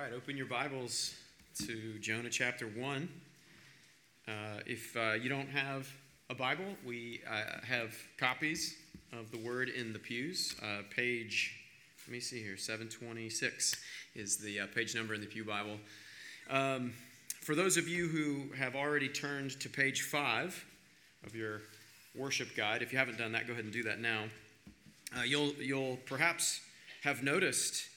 right, open your Bibles to Jonah chapter 1. Uh, if uh, you don't have a Bible, we uh, have copies of the Word in the pews. Uh, page, let me see here, 726 is the uh, page number in the Pew Bible. Um, for those of you who have already turned to page 5 of your worship guide, if you haven't done that, go ahead and do that now. Uh, you'll, you'll perhaps have noticed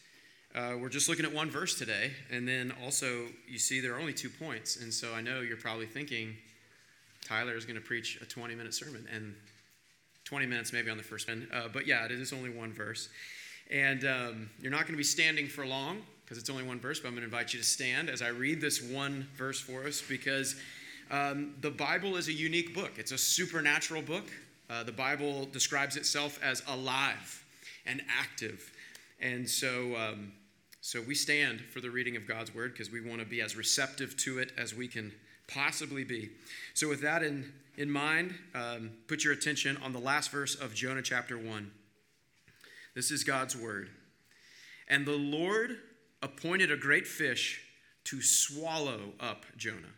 uh, we're just looking at one verse today, and then also you see there are only two points, and so I know you're probably thinking Tyler is going to preach a 20 minute sermon, and 20 minutes maybe on the first one, uh, but yeah, it is only one verse. And um, you're not going to be standing for long because it's only one verse, but I'm going to invite you to stand as I read this one verse for us because um, the Bible is a unique book. It's a supernatural book. Uh, the Bible describes itself as alive and active. And so, um, so we stand for the reading of God's word because we want to be as receptive to it as we can possibly be. So, with that in, in mind, um, put your attention on the last verse of Jonah chapter 1. This is God's word. And the Lord appointed a great fish to swallow up Jonah.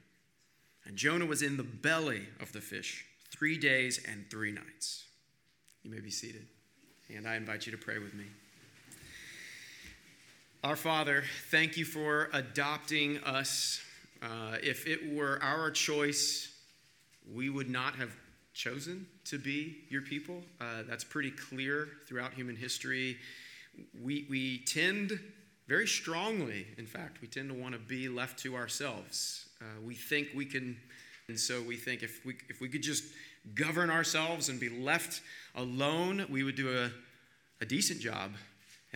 And Jonah was in the belly of the fish three days and three nights. You may be seated. And I invite you to pray with me. Our Father, thank you for adopting us. Uh, if it were our choice, we would not have chosen to be your people. Uh, that's pretty clear throughout human history. We, we tend very strongly, in fact, we tend to want to be left to ourselves. Uh, we think we can, and so we think if we, if we could just govern ourselves and be left alone, we would do a, a decent job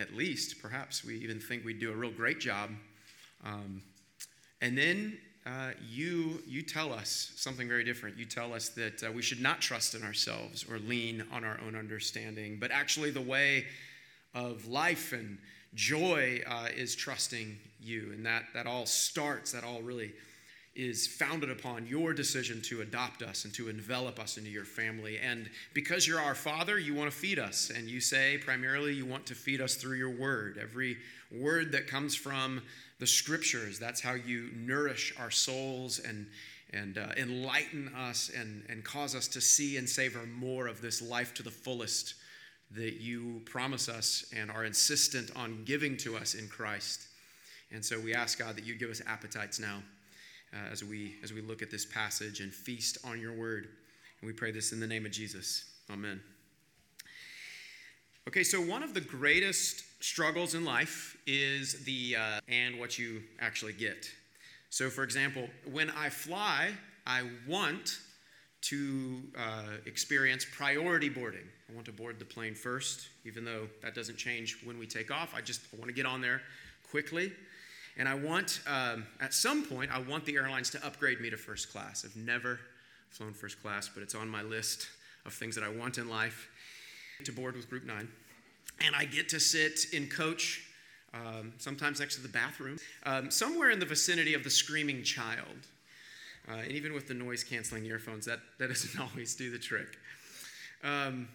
at least. Perhaps we even think we do a real great job. Um, and then uh, you, you tell us something very different. You tell us that uh, we should not trust in ourselves or lean on our own understanding, but actually the way of life and joy uh, is trusting you. And that, that all starts, that all really is founded upon your decision to adopt us and to envelop us into your family. And because you're our Father, you want to feed us. And you say primarily you want to feed us through your word. Every word that comes from the scriptures, that's how you nourish our souls and, and uh, enlighten us and, and cause us to see and savor more of this life to the fullest that you promise us and are insistent on giving to us in Christ. And so we ask God that you give us appetites now uh, as, we, as we look at this passage and feast on your word. And we pray this in the name of Jesus. Amen. Okay, so one of the greatest struggles in life is the uh, and what you actually get. So, for example, when I fly, I want to uh, experience priority boarding. I want to board the plane first, even though that doesn't change when we take off. I just I want to get on there quickly. And I want, um, at some point, I want the airlines to upgrade me to first class. I've never flown first class, but it's on my list of things that I want in life to board with Group 9. And I get to sit in coach, um, sometimes next to the bathroom, um, somewhere in the vicinity of the screaming child. Uh, and even with the noise canceling earphones, that, that doesn't always do the trick. Um,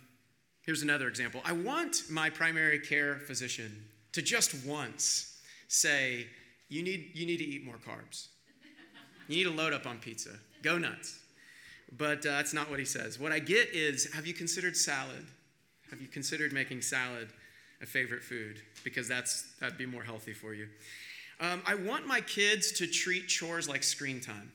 here's another example I want my primary care physician to just once say, you need, you need to eat more carbs. You need to load up on pizza. Go nuts. But uh, that's not what he says. What I get is have you considered salad? Have you considered making salad a favorite food? Because that's, that'd be more healthy for you. Um, I want my kids to treat chores like screen time.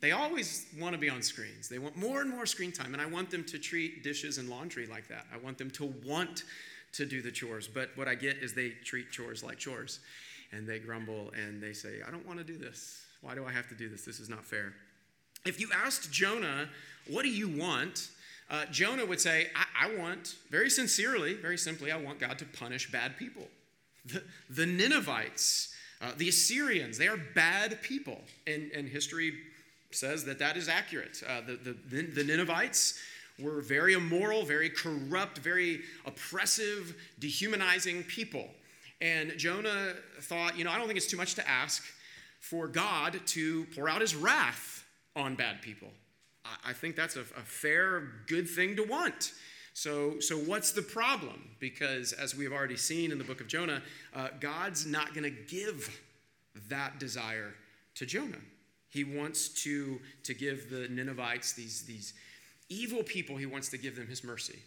They always want to be on screens. They want more and more screen time, and I want them to treat dishes and laundry like that. I want them to want to do the chores, but what I get is they treat chores like chores and they grumble and they say, I don't want to do this. Why do I have to do this? This is not fair. If you asked Jonah, What do you want? Uh, Jonah would say, I-, I want, very sincerely, very simply, I want God to punish bad people. The, the Ninevites, uh, the Assyrians, they are bad people. And, and history says that that is accurate. Uh, the, the, the Ninevites were very immoral, very corrupt, very oppressive, dehumanizing people. And Jonah thought, you know, I don't think it's too much to ask for God to pour out his wrath on bad people. I think that's a, a fair, good thing to want. So, so what's the problem? Because as we have already seen in the book of Jonah, uh, God's not going to give that desire to Jonah. He wants to, to give the Ninevites, these, these evil people, he wants to give them his mercy.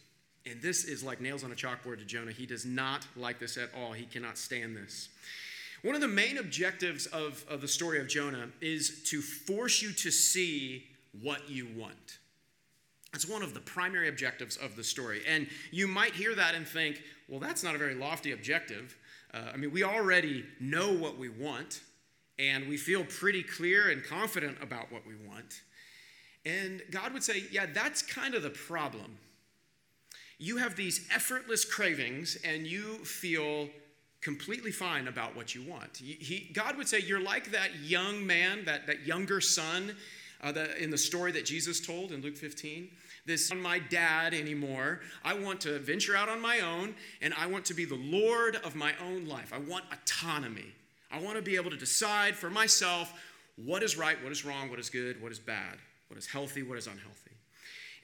And this is like nails on a chalkboard to Jonah. He does not like this at all. He cannot stand this. One of the main objectives of, of the story of Jonah is to force you to see what you want. That's one of the primary objectives of the story. And you might hear that and think, well, that's not a very lofty objective. Uh, I mean, we already know what we want, and we feel pretty clear and confident about what we want. And God would say, yeah, that's kind of the problem. You have these effortless cravings, and you feel completely fine about what you want. He, God would say, You're like that young man, that, that younger son uh, the, in the story that Jesus told in Luke 15. This on my dad anymore. I want to venture out on my own, and I want to be the Lord of my own life. I want autonomy. I want to be able to decide for myself what is right, what is wrong, what is good, what is bad, what is healthy, what is unhealthy.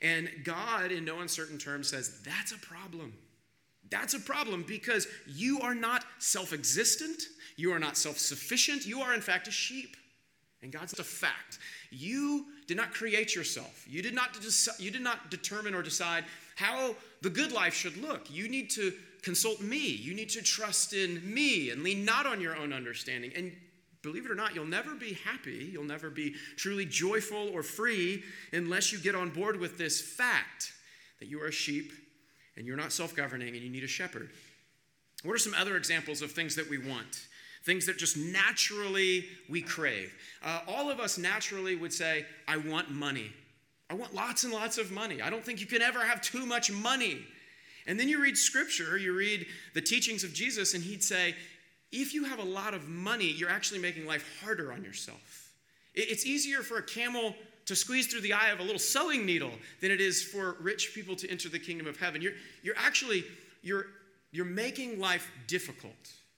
And God, in no uncertain terms, says that's a problem. That's a problem because you are not self existent, you are not self sufficient, you are, in fact, a sheep. And God's a fact. You did not create yourself. You did not, you did not determine or decide how the good life should look. You need to consult me. You need to trust in me and lean not on your own understanding. And believe it or not, you'll never be happy. You'll never be truly joyful or free unless you get on board with this fact that you are a sheep and you're not self governing and you need a shepherd. What are some other examples of things that we want? Things that just naturally we crave. Uh, all of us naturally would say, I want money. I want lots and lots of money. I don't think you can ever have too much money. And then you read scripture, you read the teachings of Jesus, and he'd say, if you have a lot of money, you're actually making life harder on yourself. It's easier for a camel to squeeze through the eye of a little sewing needle than it is for rich people to enter the kingdom of heaven. You're, you're actually, you're, you're making life difficult.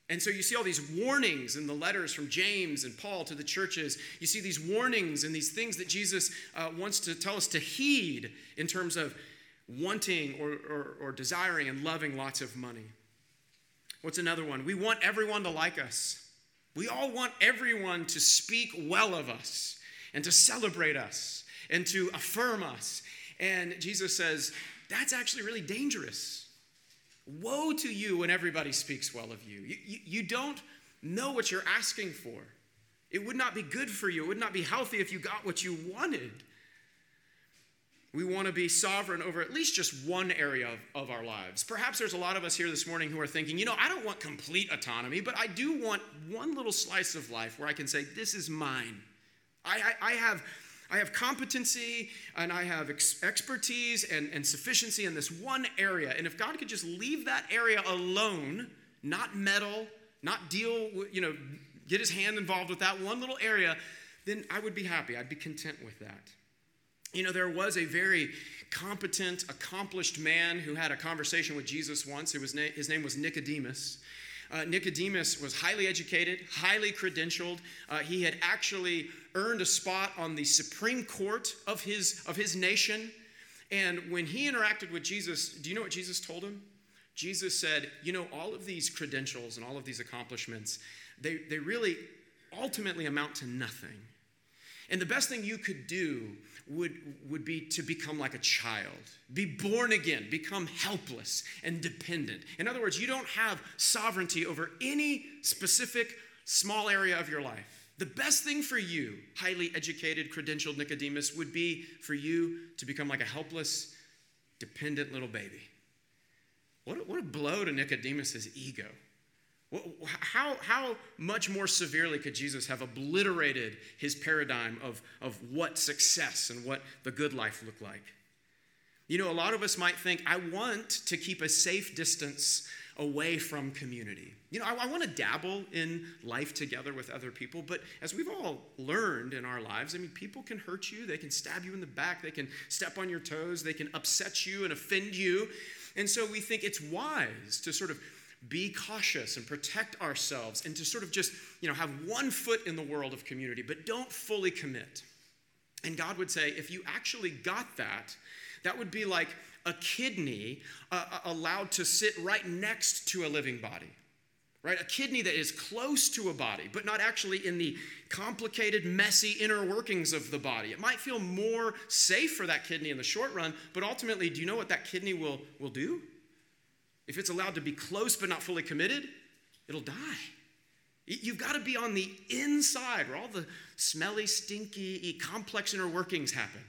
And so you see all these warnings in the letters from James and Paul to the churches. You see these warnings and these things that Jesus uh, wants to tell us to heed in terms of wanting or, or, or desiring and loving lots of money. What's another one? We want everyone to like us. We all want everyone to speak well of us and to celebrate us and to affirm us. And Jesus says, that's actually really dangerous. Woe to you when everybody speaks well of you. You, you. you, don't know what you're asking for. It would not be good for you, it would not be healthy if you got what you wanted. We want to be sovereign over at least just one area of, of our lives. Perhaps there's a lot of us here this morning who are thinking, you know, I don't want complete autonomy, but I do want one little slice of life where I can say, this is mine. I, I, I have I have competency and I have ex- expertise and, and sufficiency in this one area. And if God could just leave that area alone, not meddle, not deal, you know, get his hand involved with that one little area, then I would be happy. I'd be content with that. You know, there was a very competent, accomplished man who had a conversation with Jesus once. Was na- his name was Nicodemus. Uh, Nicodemus was highly educated, highly credentialed. Uh, he had actually earned a spot on the Supreme Court of his, of his nation. And when he interacted with Jesus, do you know what Jesus told him? Jesus said, You know, all of these credentials and all of these accomplishments, they, they really ultimately amount to nothing. And the best thing you could do would, would be to become like a child, be born again, become helpless and dependent. In other words, you don't have sovereignty over any specific small area of your life. The best thing for you, highly educated, credentialed Nicodemus, would be for you to become like a helpless, dependent little baby. What a, what a blow to Nicodemus's ego. How, how much more severely could Jesus have obliterated his paradigm of, of what success and what the good life looked like? You know, a lot of us might think, I want to keep a safe distance away from community. You know, I, I want to dabble in life together with other people, but as we've all learned in our lives, I mean, people can hurt you, they can stab you in the back, they can step on your toes, they can upset you and offend you. And so we think it's wise to sort of be cautious and protect ourselves and to sort of just, you know, have one foot in the world of community, but don't fully commit. And God would say, if you actually got that, that would be like a kidney uh, uh allowed to sit right next to a living body. right? A kidney that is close to a body, but not actually in the complicated, messy inner workings of the body. It might feel more safe for that kidney in the short run, but ultimately, do you know what that kidney will, will do? If it's allowed to be close but not fully committed, it'll die. You've got to be on the inside where all the smelly, stinky, complex inner workings happen.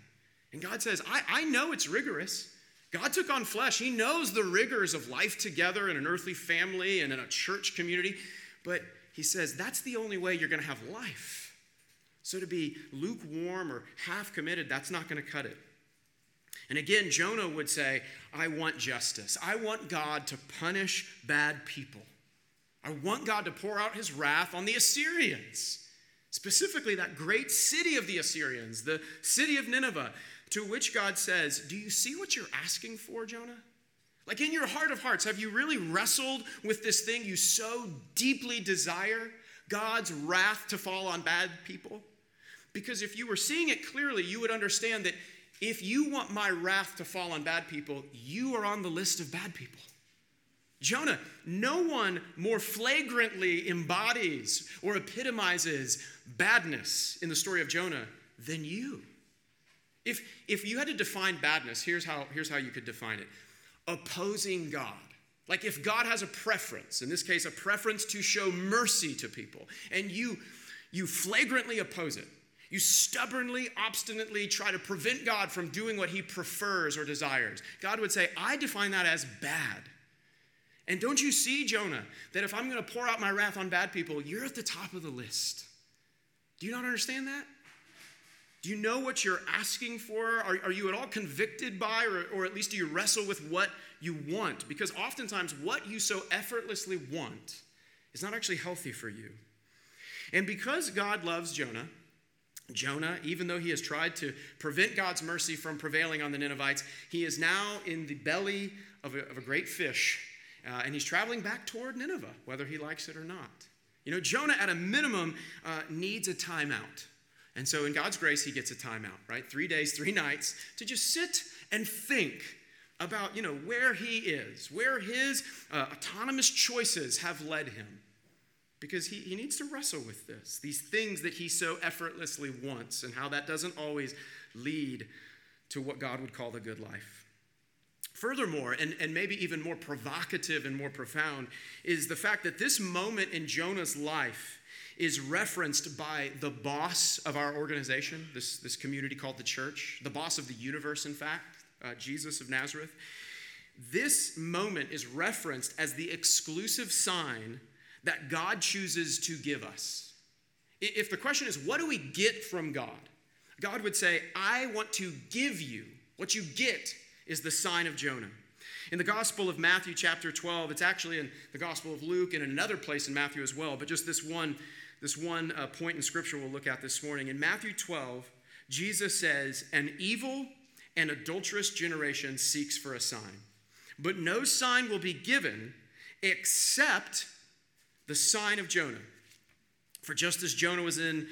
And God says, I, I know it's rigorous. God took on flesh. He knows the rigors of life together in an earthly family and in a church community. But He says, that's the only way you're going to have life. So to be lukewarm or half committed, that's not going to cut it. And again, Jonah would say, I want justice. I want God to punish bad people. I want God to pour out his wrath on the Assyrians, specifically that great city of the Assyrians, the city of Nineveh, to which God says, Do you see what you're asking for, Jonah? Like in your heart of hearts, have you really wrestled with this thing you so deeply desire? God's wrath to fall on bad people? Because if you were seeing it clearly, you would understand that if you want my wrath to fall on bad people, you are on the list of bad people. Jonah, no one more flagrantly embodies or epitomizes badness in the story of Jonah than you. If, if you had to define badness, here's how, here's how you could define it opposing God. Like if God has a preference, in this case, a preference to show mercy to people, and you, you flagrantly oppose it, you stubbornly, obstinately try to prevent God from doing what he prefers or desires, God would say, I define that as bad. And don't you see, Jonah, that if I'm going to pour out my wrath on bad people, you're at the top of the list? Do you not understand that? Do you know what you're asking for? Are, are you at all convicted by, or, or at least do you wrestle with what you want? Because oftentimes, what you so effortlessly want is not actually healthy for you. And because God loves Jonah, Jonah, even though he has tried to prevent God's mercy from prevailing on the Ninevites, he is now in the belly of a, of a great fish uh, and he's traveling back toward Nineveh, whether he likes it or not. You know, Jonah, at a minimum, uh, needs a timeout. And so, in God's grace, he gets a timeout, right? Three days, three nights to just sit and think about, you know, where he is, where his uh, autonomous choices have led him. Because he, he needs to wrestle with this, these things that he so effortlessly wants, and how that doesn't always lead to what God would call the good life. Furthermore, and, and maybe even more provocative and more profound, is the fact that this moment in Jonah's life is referenced by the boss of our organization, this, this community called the church, the boss of the universe, in fact, uh, Jesus of Nazareth. This moment is referenced as the exclusive sign that God chooses to give us. If the question is, what do we get from God? God would say, I want to give you what you get is the sign of Jonah. In the Gospel of Matthew, chapter 12, it's actually in the Gospel of Luke and another place in Matthew as well, but just this one, this one uh, point in Scripture we'll look at this morning. In Matthew 12, Jesus says, An evil and adulterous generation seeks for a sign, but no sign will be given except the sign of Jonah. For just as Jonah was in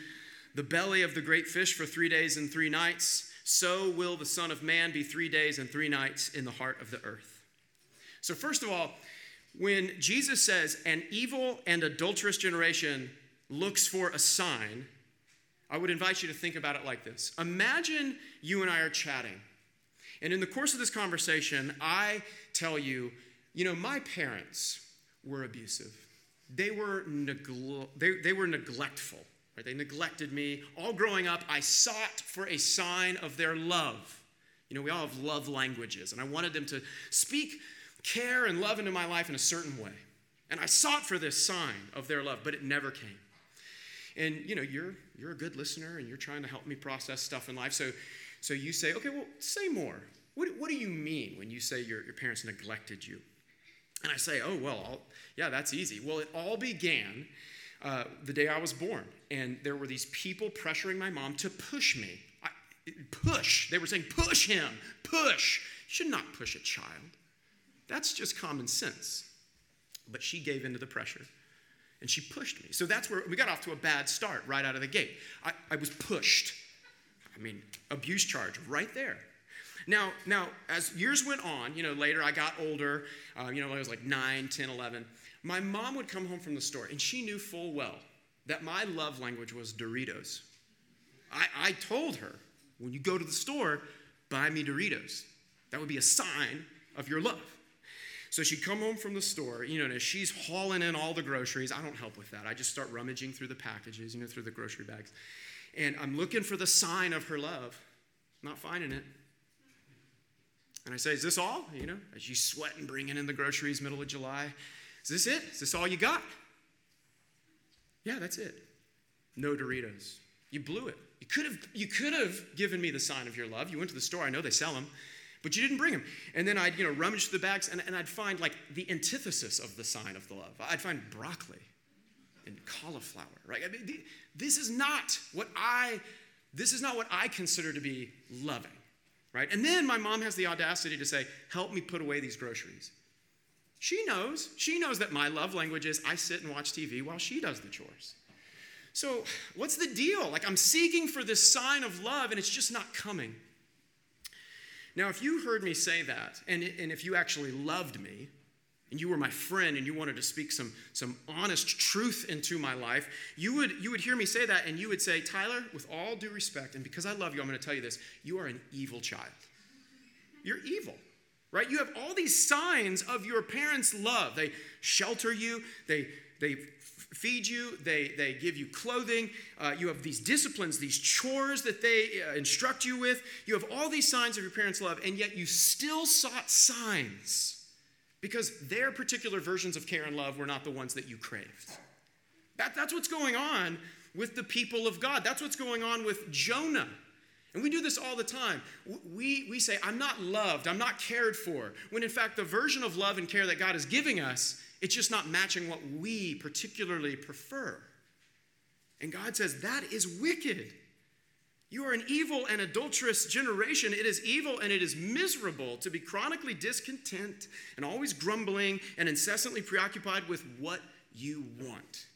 the belly of the great fish for three days and three nights, so will the Son of Man be three days and three nights in the heart of the earth. So, first of all, when Jesus says, an evil and adulterous generation looks for a sign, I would invite you to think about it like this Imagine you and I are chatting, and in the course of this conversation, I tell you, you know, my parents were abusive. They were, negl- they, they were neglectful. Right? They neglected me. All growing up, I sought for a sign of their love. You know, we all have love languages, and I wanted them to speak care and love into my life in a certain way. And I sought for this sign of their love, but it never came. And you know, you're you're a good listener and you're trying to help me process stuff in life. So so you say, okay, well, say more. What, what do you mean when you say your, your parents neglected you? And I say, oh, well, I'll, yeah, that's easy. Well, it all began uh, the day I was born. And there were these people pressuring my mom to push me. I, push. They were saying, push him, push. You should not push a child. That's just common sense. But she gave in to the pressure and she pushed me. So that's where we got off to a bad start right out of the gate. I, I was pushed. I mean, abuse charge right there. Now, now, as years went on, you know, later I got older, uh, you know, I was like 9, 10, 11. My mom would come home from the store, and she knew full well that my love language was Doritos. I, I told her, when you go to the store, buy me Doritos. That would be a sign of your love. So she'd come home from the store, you know, and she's hauling in all the groceries, I don't help with that. I just start rummaging through the packages, you know, through the grocery bags. And I'm looking for the sign of her love, not finding it. And I say, Is this all? You know, as she's sweating, bringing in the groceries, middle of July. Is this it? Is this all you got? Yeah, that's it. No Doritos. You blew it. You could have you could have given me the sign of your love. You went to the store. I know they sell them, but you didn't bring them. And then I'd you know rummage through the bags and, and I'd find like the antithesis of the sign of the love. I'd find broccoli and cauliflower. Right? I mean, this is not what I this is not what I consider to be loving. Right? And then my mom has the audacity to say, "Help me put away these groceries." She knows. She knows that my love language is I sit and watch TV while she does the chores. So, what's the deal? Like, I'm seeking for this sign of love and it's just not coming. Now, if you heard me say that, and, and if you actually loved me, and you were my friend and you wanted to speak some, some honest truth into my life, you would, you would hear me say that and you would say, Tyler, with all due respect, and because I love you, I'm going to tell you this you are an evil child. You're evil right? You have all these signs of your parents' love. They shelter you, they, they feed you, they, they give you clothing. Uh, you have these disciplines, these chores that they uh, instruct you with. You have all these signs of your parents' love, and yet you still sought signs because their particular versions of care and love were not the ones that you craved. That, that's what's going on with the people of God. That's what's going on with Jonah. And we do this all the time. We, we say, I'm not loved, I'm not cared for, when in fact, the version of love and care that God is giving us, it's just not matching what we particularly prefer. And God says, that is wicked. You are an evil and adulterous generation. It is evil and it is miserable to be chronically discontent and always grumbling and incessantly preoccupied with what you want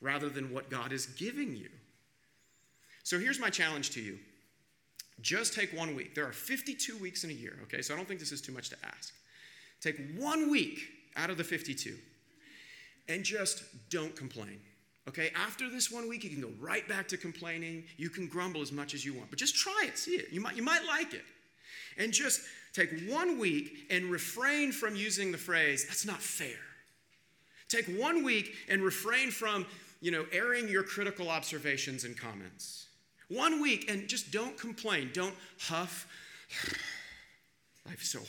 rather than what God is giving you. So here's my challenge to you just take one week. There are 52 weeks in a year, okay? So I don't think this is too much to ask. Take one week out of the 52 and just don't complain. Okay, after this one week, you can go right back to complaining. You can grumble as much as you want, but just try it, see it. You might, you might like it. And just take one week and refrain from using the phrase, that's not fair. Take one week and refrain from, you know, airing your critical observations and comments. One week and just don't complain. Don't huff. Life's so hard.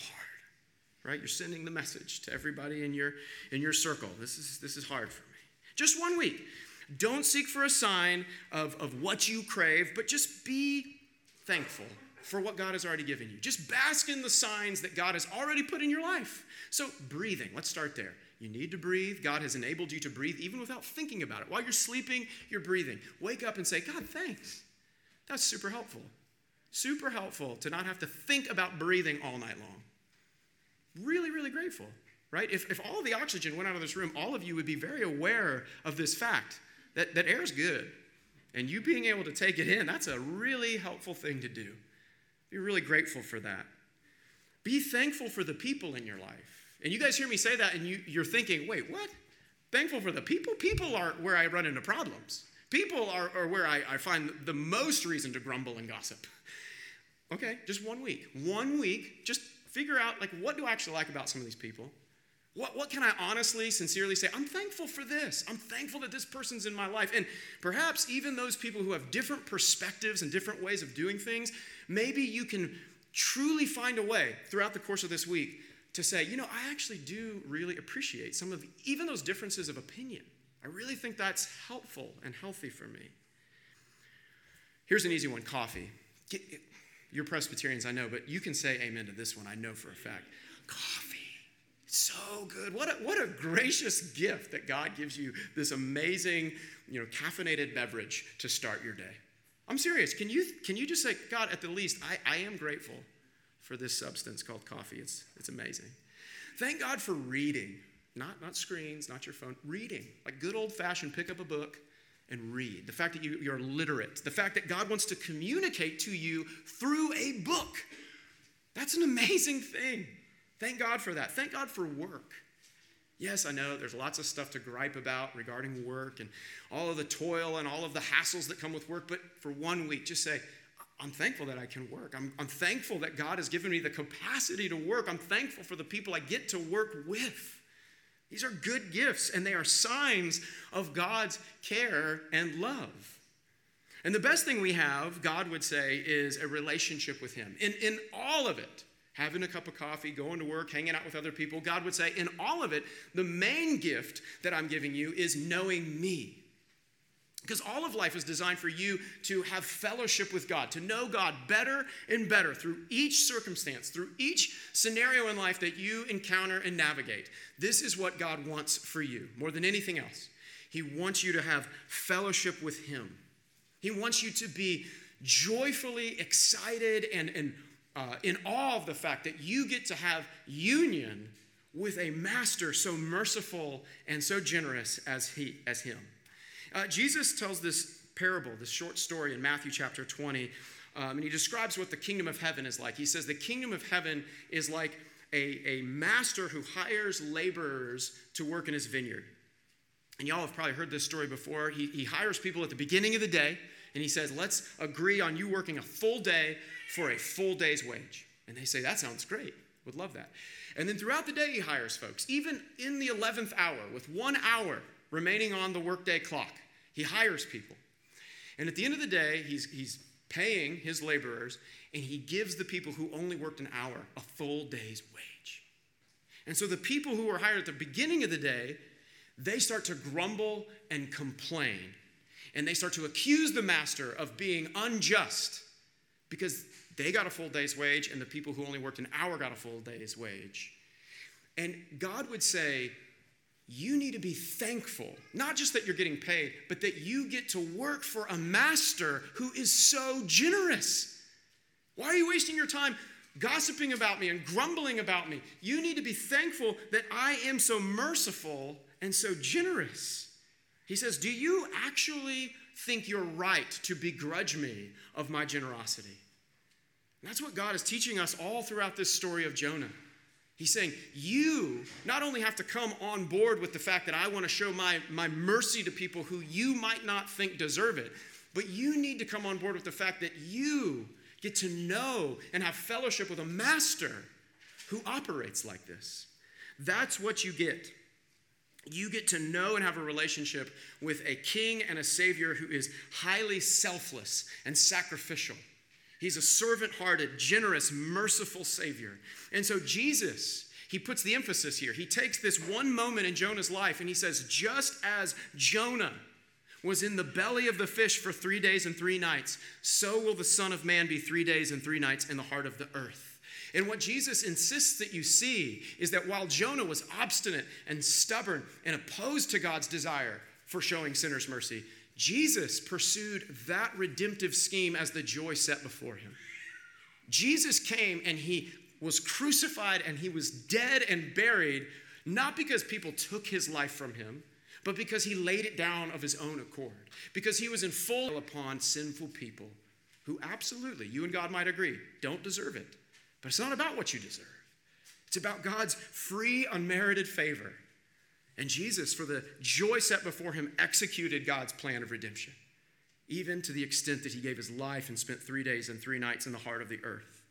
Right? You're sending the message to everybody in your in your circle. This is this is hard for me. Just one week. Don't seek for a sign of, of what you crave, but just be thankful for what God has already given you. Just bask in the signs that God has already put in your life. So, breathing, let's start there. You need to breathe. God has enabled you to breathe even without thinking about it. While you're sleeping, you're breathing. Wake up and say, God, thanks. That's super helpful. Super helpful to not have to think about breathing all night long. Really, really grateful, right? If, if all the oxygen went out of this room, all of you would be very aware of this fact that, that air is good. And you being able to take it in, that's a really helpful thing to do. Be really grateful for that. Be thankful for the people in your life. And you guys hear me say that, and you, you're thinking, wait, what? Thankful for the people? People are where I run into problems. People are, are where I, I find the most reason to grumble and gossip. Okay, just one week. One week, just figure out like what do I actually like about some of these people? What, what can I honestly, sincerely say? I'm thankful for this. I'm thankful that this person's in my life. And perhaps even those people who have different perspectives and different ways of doing things, maybe you can truly find a way throughout the course of this week to say, you know, I actually do really appreciate some of even those differences of opinion. I really think that's helpful and healthy for me. Here's an easy one coffee. You're Presbyterians, I know, but you can say amen to this one, I know for a fact. Coffee. So good. What a, what a gracious gift that God gives you this amazing, you know, caffeinated beverage to start your day. I'm serious. Can you, can you just say, God, at the least, I, I am grateful for this substance called coffee. It's, it's amazing. Thank God for reading. Not, not screens, not your phone, reading. Like good old fashioned, pick up a book and read. The fact that you, you're literate. The fact that God wants to communicate to you through a book. That's an amazing thing. Thank God for that. Thank God for work. Yes, I know there's lots of stuff to gripe about regarding work and all of the toil and all of the hassles that come with work, but for one week, just say, I'm thankful that I can work. I'm, I'm thankful that God has given me the capacity to work. I'm thankful for the people I get to work with. These are good gifts, and they are signs of God's care and love. And the best thing we have, God would say, is a relationship with Him. In, in all of it, having a cup of coffee, going to work, hanging out with other people, God would say, in all of it, the main gift that I'm giving you is knowing me. Because all of life is designed for you to have fellowship with God, to know God better and better through each circumstance, through each scenario in life that you encounter and navigate. This is what God wants for you more than anything else. He wants you to have fellowship with Him. He wants you to be joyfully excited and, and uh, in awe of the fact that you get to have union with a master so merciful and so generous as, he, as Him. Uh, Jesus tells this parable, this short story in Matthew chapter 20, um, and he describes what the kingdom of heaven is like. He says the kingdom of heaven is like a, a master who hires laborers to work in his vineyard. And y'all have probably heard this story before. He, he hires people at the beginning of the day, and he says, Let's agree on you working a full day for a full day's wage. And they say, That sounds great. Would love that. And then throughout the day, he hires folks, even in the 11th hour, with one hour remaining on the workday clock. He hires people. And at the end of the day, he's, he's paying his laborers, and he gives the people who only worked an hour a full day's wage. And so the people who were hired at the beginning of the day, they start to grumble and complain. And they start to accuse the master of being unjust because they got a full day's wage and the people who only worked an hour got a full day's wage. And God would say, you need to be thankful, not just that you're getting paid, but that you get to work for a master who is so generous. Why are you wasting your time gossiping about me and grumbling about me? You need to be thankful that I am so merciful and so generous. He says, Do you actually think you're right to begrudge me of my generosity? And that's what God is teaching us all throughout this story of Jonah. He's saying, You not only have to come on board with the fact that I want to show my, my mercy to people who you might not think deserve it, but you need to come on board with the fact that you get to know and have fellowship with a master who operates like this. That's what you get. You get to know and have a relationship with a king and a savior who is highly selfless and sacrificial. He's a servant hearted, generous, merciful Savior. And so, Jesus, he puts the emphasis here. He takes this one moment in Jonah's life and he says, just as Jonah was in the belly of the fish for three days and three nights, so will the Son of Man be three days and three nights in the heart of the earth. And what Jesus insists that you see is that while Jonah was obstinate and stubborn and opposed to God's desire for showing sinners mercy, Jesus pursued that redemptive scheme as the joy set before him. Jesus came and he was crucified and he was dead and buried, not because people took his life from him, but because he laid it down of his own accord. Because he was in full upon sinful people who absolutely, you and God might agree, don't deserve it. But it's not about what you deserve, it's about God's free, unmerited favor. And Jesus, for the joy set before him, executed God's plan of redemption, even to the extent that he gave his life and spent three days and three nights in the heart of the earth.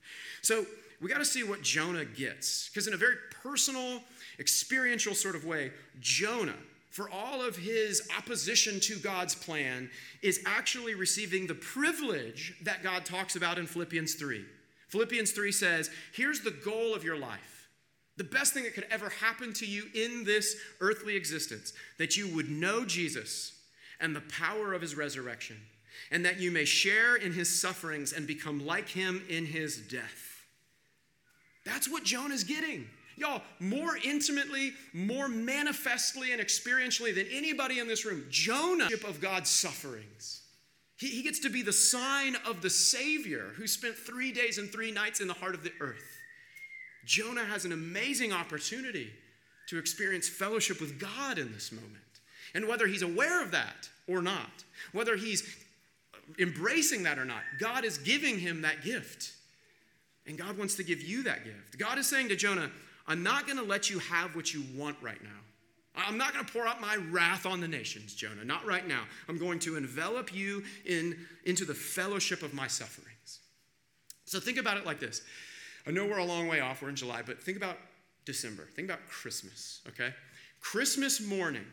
So we got to see what Jonah gets. Because, in a very personal, experiential sort of way, Jonah, for all of his opposition to God's plan, is actually receiving the privilege that God talks about in Philippians 3. Philippians 3 says, Here's the goal of your life the best thing that could ever happen to you in this earthly existence, that you would know Jesus and the power of his resurrection, and that you may share in his sufferings and become like him in his death. That's what Jonah is getting. Y'all, more intimately, more manifestly, and experientially than anybody in this room, Jonah of God's sufferings. He, he gets to be the sign of the Savior who spent three days and three nights in the heart of the earth. Jonah has an amazing opportunity to experience fellowship with God in this moment. And whether he's aware of that or not, whether he's embracing that or not, God is giving him that gift. And God wants to give you that gift. God is saying to Jonah, I'm not going to let you have what you want right now. I'm not going to pour out my wrath on the nations, Jonah, not right now. I'm going to envelop you in, into the fellowship of my sufferings. So think about it like this. I know we're a long way off, we're in July, but think about December. Think about Christmas, okay? Christmas morning,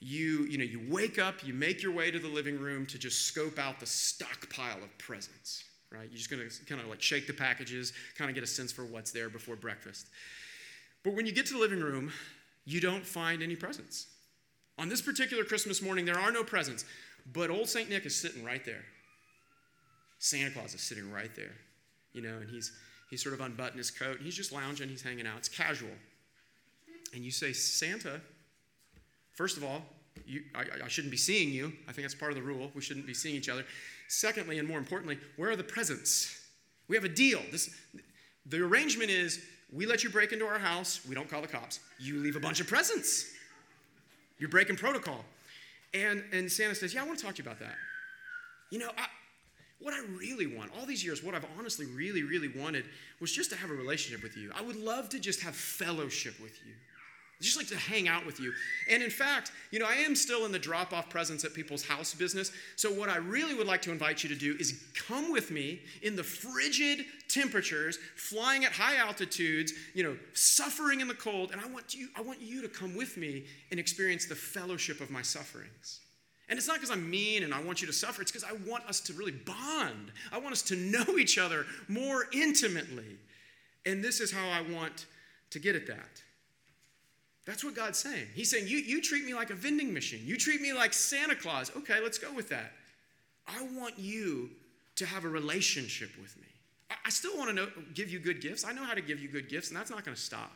you, you know, you wake up, you make your way to the living room to just scope out the stockpile of presents, right? You're just gonna kind of like shake the packages, kind of get a sense for what's there before breakfast. But when you get to the living room, you don't find any presents. On this particular Christmas morning, there are no presents, but old St. Nick is sitting right there. Santa Claus is sitting right there, you know, and he's, he's sort of unbuttoned his coat. He's just lounging, he's hanging out. It's casual. And you say, Santa, first of all, you, I, I shouldn't be seeing you. I think that's part of the rule. We shouldn't be seeing each other. Secondly, and more importantly, where are the presents? We have a deal. This, the arrangement is we let you break into our house. We don't call the cops. You leave a bunch of presents. You're breaking protocol. And, and Santa says, Yeah, I want to talk to you about that. You know, I, what I really want, all these years, what I've honestly really, really wanted was just to have a relationship with you. I would love to just have fellowship with you. I just like to hang out with you. And in fact, you know, I am still in the drop off presents at people's house business. So, what I really would like to invite you to do is come with me in the frigid temperatures, flying at high altitudes, you know, suffering in the cold. And I want you, I want you to come with me and experience the fellowship of my sufferings. And it's not because I'm mean and I want you to suffer, it's because I want us to really bond. I want us to know each other more intimately. And this is how I want to get at that. That's what God's saying. He's saying, you, you treat me like a vending machine. You treat me like Santa Claus. Okay, let's go with that. I want you to have a relationship with me. I, still want to know, give you good gifts. I know how to give you good gifts, and that's not going to stop.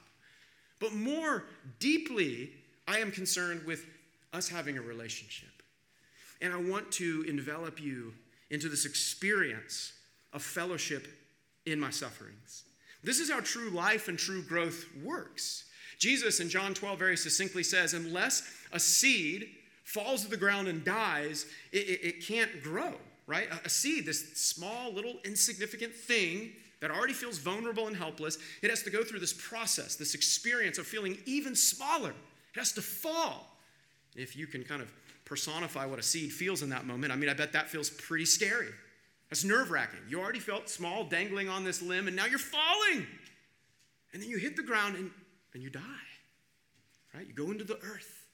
But more deeply, I am concerned with us having a relationship. And I want to envelop you into this experience of fellowship in my sufferings. This is how true life and true growth works. Jesus in John 12 very succinctly says, unless a seed falls to the ground and dies, it, it, it can't grow, right? A, a seed, this small, little, insignificant thing that already feels vulnerable and helpless, it has to go through this process, this experience of feeling even smaller. It has to fall. If you can kind of personify what a seed feels in that moment, I mean, I bet that feels pretty scary. That's nerve wracking. You already felt small, dangling on this limb, and now you're falling. And then you hit the ground and and you die. Right? You go into the earth.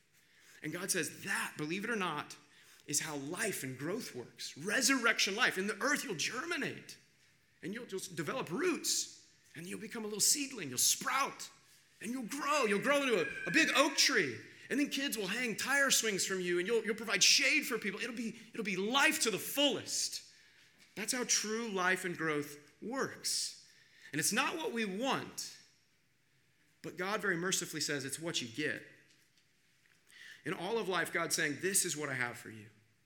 And God says that, believe it or not, is how life and growth works. Resurrection life. In the earth, you'll germinate and you'll just develop roots and you'll become a little seedling. You'll sprout and you'll grow. You'll grow into a, a big oak tree. And then kids will hang tire swings from you and you'll, you'll provide shade for people. It'll be, it'll be life to the fullest. That's how true life and growth works. And it's not what we want, but God very mercifully says it's what you get. In all of life, God's saying, This is what I have for you.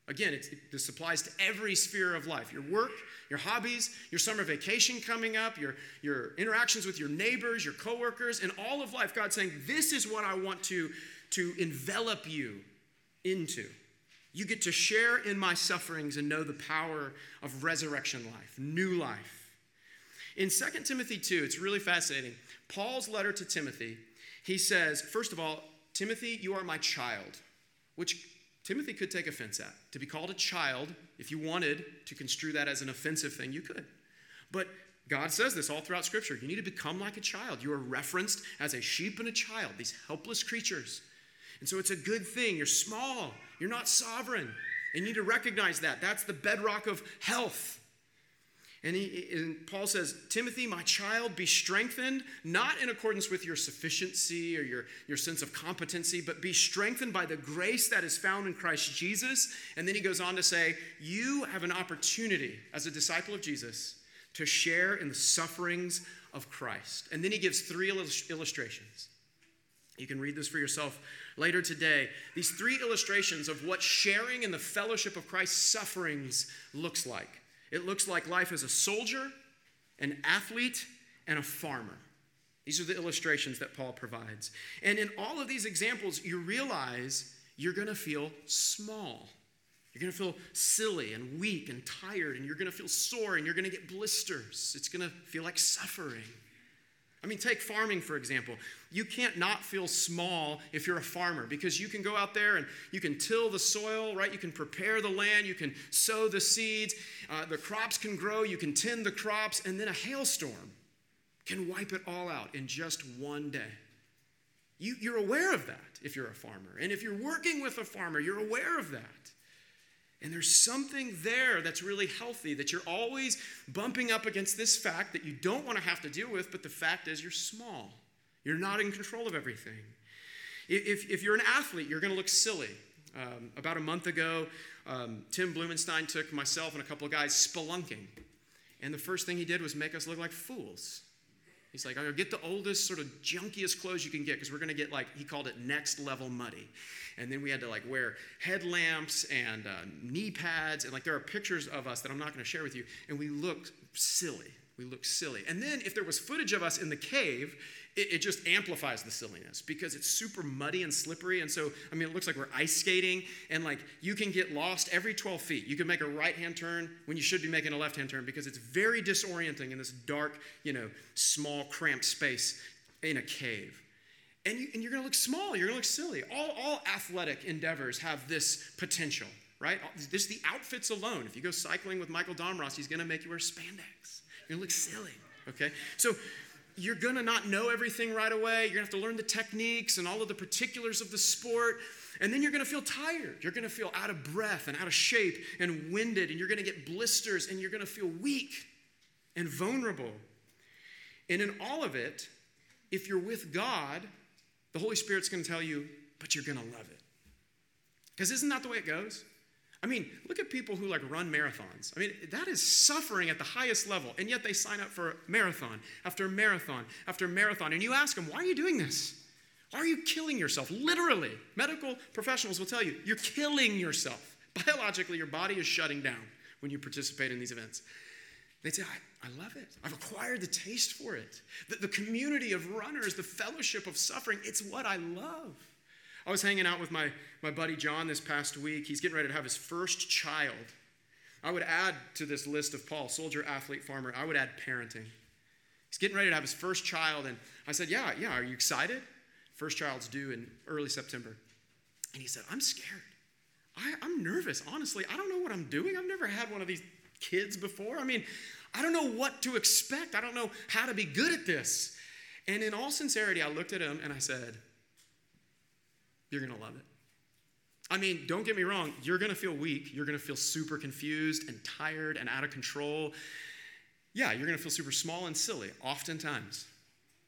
Again, it, this applies to every sphere of life your work, your hobbies, your summer vacation coming up, your, your interactions with your neighbors, your coworkers. In all of life, God's saying, This is what I want to, to envelop you into. You get to share in my sufferings and know the power of resurrection life, new life. In 2 Timothy 2, it's really fascinating. Paul's letter to Timothy, he says, first of all, Timothy, you are my child, which Timothy could take offense at. To be called a child, if you wanted to construe that as an offensive thing, you could. But God says this all throughout Scripture. You need to become like a child. You are referenced as a sheep and a child, these helpless creatures. And so it's a good thing. You're small, you're not sovereign. And you need to recognize that. That's the bedrock of health. And, he, and, Paul says, Timothy, my child, be strengthened, not in accordance with your sufficiency or your, your sense of competency, but be strengthened by the grace that is found in Christ Jesus. And then he goes on to say, You have an opportunity as a disciple of Jesus to share in the sufferings of Christ. And then he gives three illustrations. You can read this for yourself later today. These three illustrations of what sharing in the fellowship of Christ's sufferings looks like. It looks like life as a soldier, an athlete, and a farmer. These are the illustrations that Paul provides. And in all of these examples, you realize you're going to feel small. You're going to feel silly and weak and tired, and you're going to feel sore, and you're going to get blisters. It's going to feel like suffering. I mean, take farming, for example. You can't not feel small if you're a farmer because you can go out there and you can till the soil, right? You can prepare the land, you can sow the seeds, uh, the crops can grow, you can tend the crops, and then a hailstorm can wipe it all out in just one day. You, you're aware of that if you're a farmer. And if you're working with a farmer, you're aware of that. And there's something there that's really healthy that you're always bumping up against this fact that you don't want to have to deal with, but the fact is you're small. You're not in control of everything. If, if you're an athlete, you're going to look silly. Um, about a month ago, um, Tim Blumenstein took myself and a couple of guys spelunking. And the first thing he did was make us look like fools. He's like, going get the oldest, sort of junkiest clothes you can get because we're going to get like, he called it next level muddy. And then we had to like wear headlamps and uh, knee pads. And like, there are pictures of us that I'm not going to share with you. And we looked silly. We looked silly. And then if there was footage of us in the cave, it, it, just amplifies the silliness because it's super muddy and slippery. And so, I mean, it looks like we're ice skating, and like you can get lost every 12 feet. You can make a right hand turn when you should be making a left hand turn because it's very disorienting in this dark, you know, small, cramped space in a cave. And, you, and you're gonna look small, you're gonna look silly. All, all athletic endeavors have this potential, right? This the outfits alone. If you go cycling with Michael Domross, he's gonna make you wear spandex. You're gonna look silly, okay? So you're going to not know everything right away. You're going to have to learn the techniques and all of the particulars of the sport. And then you're going to feel tired. You're going to feel out of breath and out of shape and winded. And you're going to get blisters and you're going to feel weak and vulnerable. And in all of it, if you're with God, the Holy Spirit's going to tell you, but you're going to love it. Because isn't that the way it goes? I mean, look at people who like run marathons. I mean, that is suffering at the highest level, and yet they sign up for marathon after marathon after marathon. And you ask them, why are you doing this? Why are you killing yourself? Literally, medical professionals will tell you, you're killing yourself. Biologically, your body is shutting down when you participate in these events. They say, I, I love it. I've acquired the taste for it. The, the community of runners, the fellowship of suffering, it's what I love. I was hanging out with my, my buddy John this past week. He's getting ready to have his first child. I would add to this list of Paul, soldier, athlete, farmer, I would add parenting. He's getting ready to have his first child, and I said, Yeah, yeah, are you excited? First child's due in early September. And he said, I'm scared. I, I'm nervous, honestly. I don't know what I'm doing. I've never had one of these kids before. I mean, I don't know what to expect. I don't know how to be good at this. And in all sincerity, I looked at him and I said, you're going to love it. I mean, don't get me wrong, you're going to feel weak. You're going to feel super confused and tired and out of control. Yeah, you're going to feel super small and silly, oftentimes,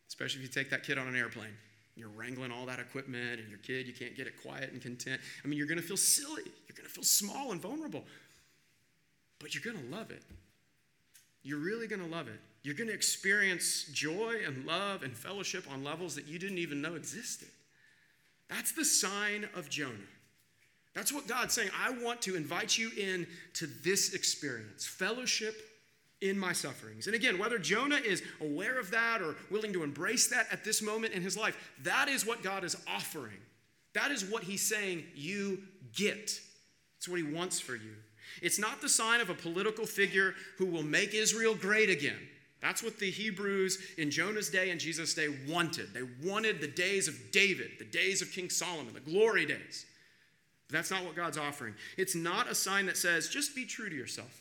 especially if you take that kid on an airplane. You're wrangling all that equipment, and your kid, you can't get it quiet and content. I mean, you're going to feel silly. You're going to feel small and vulnerable. But you're going to love it. You're really going to love it. You're going to experience joy and love and fellowship on levels that you didn't even know existed. That's the sign of Jonah. That's what God's saying. I want to invite you in to this experience, fellowship in my sufferings. And again, whether Jonah is aware of that or willing to embrace that at this moment in his life, that is what God is offering. That is what he's saying you get. It's what he wants for you. It's not the sign of a political figure who will make Israel great again. That's what the Hebrews in Jonah's day and Jesus' day wanted. They wanted the days of David, the days of King Solomon, the glory days. But that's not what God's offering. It's not a sign that says, just be true to yourself.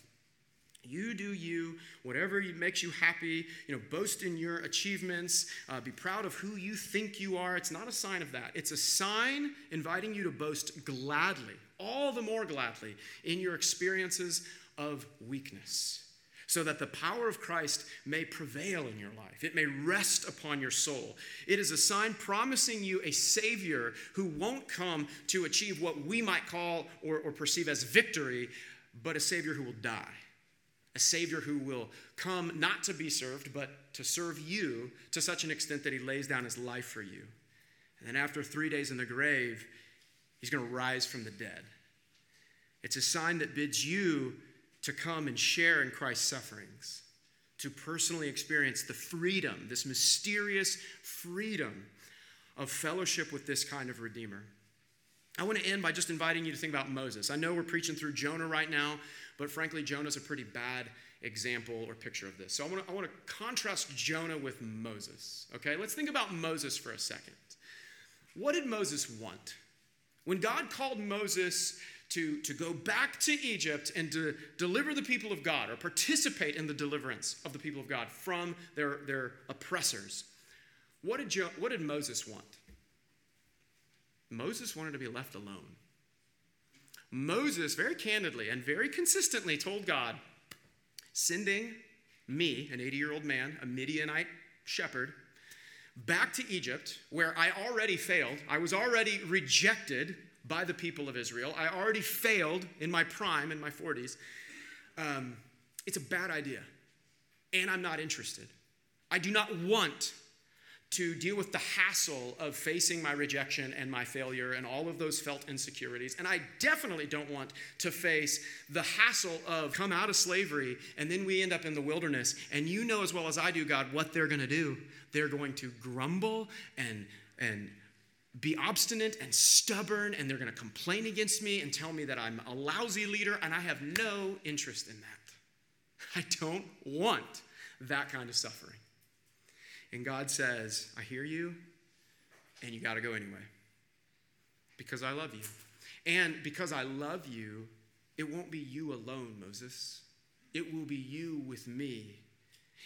You do you, whatever makes you happy, you know, boast in your achievements, uh, be proud of who you think you are. It's not a sign of that. It's a sign inviting you to boast gladly, all the more gladly, in your experiences of weakness so that the power of Christ may prevail in your life. It may rest upon your soul. It is a sign promising you a Savior who won't come to achieve what we might call or, or perceive as victory, but a Savior who will die. A Savior who will come not to be served, but to serve you to such an extent that He lays down His life for you. And then after three days in the grave, He's going to rise from the dead. It's a sign that bids you to come and share in Christ's sufferings, to personally experience the freedom, this mysterious freedom of fellowship with this kind of Redeemer. I want to end by just inviting you to think about Moses. I know we're preaching through Jonah right now, but frankly, Jonah's a pretty bad example or picture of this. So I want to, I want to contrast Jonah with Moses. Okay, let's think about Moses for a second. What did Moses want? When God called Moses to, to go back to Egypt and to deliver the people of God or participate in the deliverance of the people of God from their, their oppressors, what did, jo- what did Moses want? Moses wanted to be left alone. Moses, very candidly and very consistently, told God, sending me, an 80 year old man, a Midianite shepherd, back to Egypt, where I already failed. I was already rejected by the people of Israel. I already failed in my prime, in my 40s. Um, it's a bad idea. And I'm not interested. I do not want to deal with the hassle of facing my rejection and my failure and all of those felt insecurities. And I definitely don't want to face the hassle of come out of slavery and then we end up in the wilderness. And you know as well as I do, God, what they're going to do. They're going to grumble and and be obstinate and stubborn and they're going to complain against me and tell me that I'm a lousy leader and I have no interest in that. I don't want that kind of suffering. And God says, I hear you, and you got to go anyway. Because I love you. And because I love you, it won't be you alone, Moses. It will be you with me.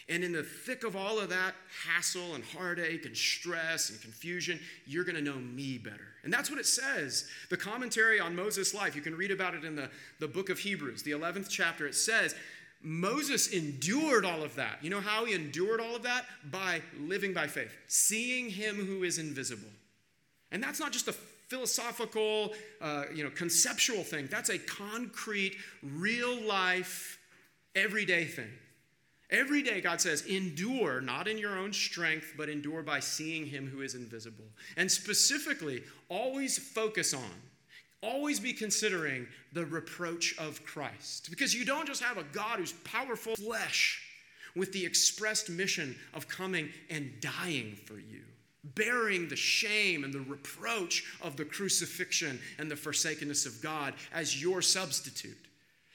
And in the thick of all of that hassle and heartache and stress and confusion, you're going to know me better. And that's what it says. The commentary on Moses' life, you can read about it in the, the book of Hebrews, the 11th chapter. It says Moses endured all of that. You know how he endured all of that? By living by faith, seeing him who is invisible. And that's not just a philosophical, uh, you know, conceptual thing. That's a concrete, real life, everyday thing. Every day, God says, endure, not in your own strength, but endure by seeing him who is invisible. And specifically, always focus on always be considering the reproach of Christ. Because you don't just have a God who's powerful flesh with the expressed mission of coming and dying for you, bearing the shame and the reproach of the crucifixion and the forsakenness of God as your substitute.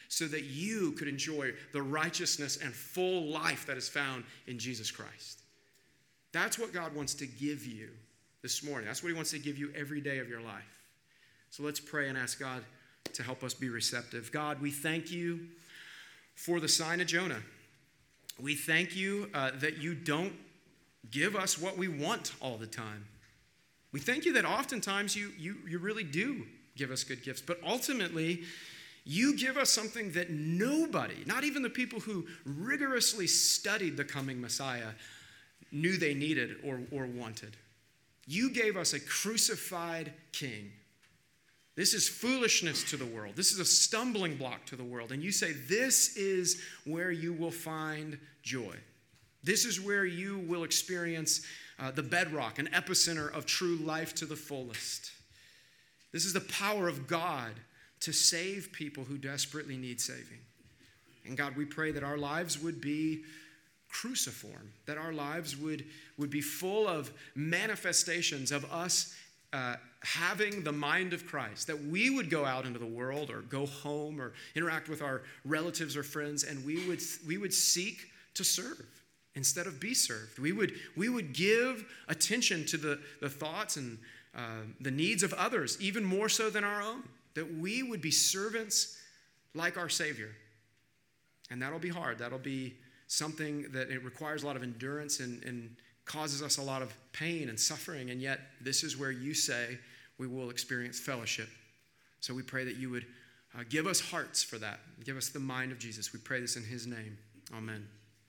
So that you could enjoy the righteousness and full life that is found in Jesus Christ. That's what God wants to give you this morning. That's what He wants to give you every day of your life. So let's pray and ask God to help us be receptive. God, we thank you for the sign of Jonah. We thank you uh, that you don't give us what we want all the time. We thank you that oftentimes you, you, you really do give us good gifts, but ultimately, you give us something that nobody, not even the people who rigorously studied the coming Messiah, knew they needed or, or wanted. You gave us a crucified king this is foolishness to the world. This is a stumbling block to the world. And you say, This is where you will find joy. This is where you will experience uh, the bedrock, an epicenter of true life to the fullest. This is the power of God to save people who desperately need saving. And God, we pray that our lives would be cruciform, that our lives would, would be full of manifestations of us uh, having the mind of Christ, that we would go out into the world or go home or interact with our relatives or friends, and we would, we would seek to serve instead of be served. We would, we would give attention to the, the thoughts and uh, the needs of others, even more so than our own, that we would be servants like our Savior. And that'll be hard. That'll be something that it requires a lot of endurance and, and causes us a lot of pain and suffering, and yet this is where you say we will experience fellowship. So we pray that you would uh, give us hearts for that. Give us the mind of Jesus. We pray this in his name. Amen.